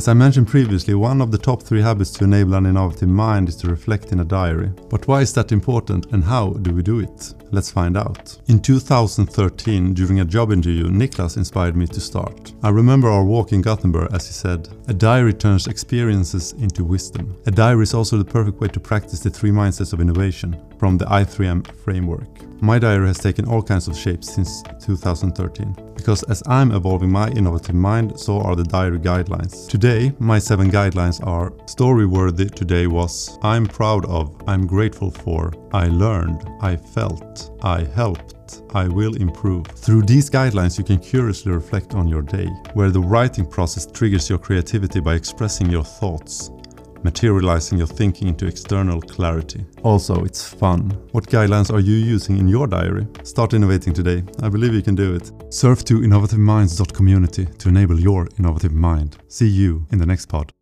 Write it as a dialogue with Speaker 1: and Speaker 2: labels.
Speaker 1: As I mentioned previously, one of the top three habits to enable an innovative mind is to reflect in a diary. But why is that important and how do we do it? Let's find out. In 2013, during a job interview, Niklas inspired me to start. I remember our walk in Gothenburg as he said, A diary turns experiences into wisdom. A diary is also the perfect way to practice the three mindsets of innovation from the I3M framework. My diary has taken all kinds of shapes since 2013. Because as I'm evolving my innovative mind, so are the diary guidelines. Today, my seven guidelines are story worthy today was I'm proud of, I'm grateful for, I learned, I felt, I helped, I will improve. Through these guidelines, you can curiously reflect on your day, where the writing process triggers your creativity by expressing your thoughts, materializing your thinking into external clarity. Also, it's fun. What guidelines are you using in your diary? Start innovating today. I believe you can do it. Surf to innovativeminds.community to enable your innovative mind. See you in the next pod.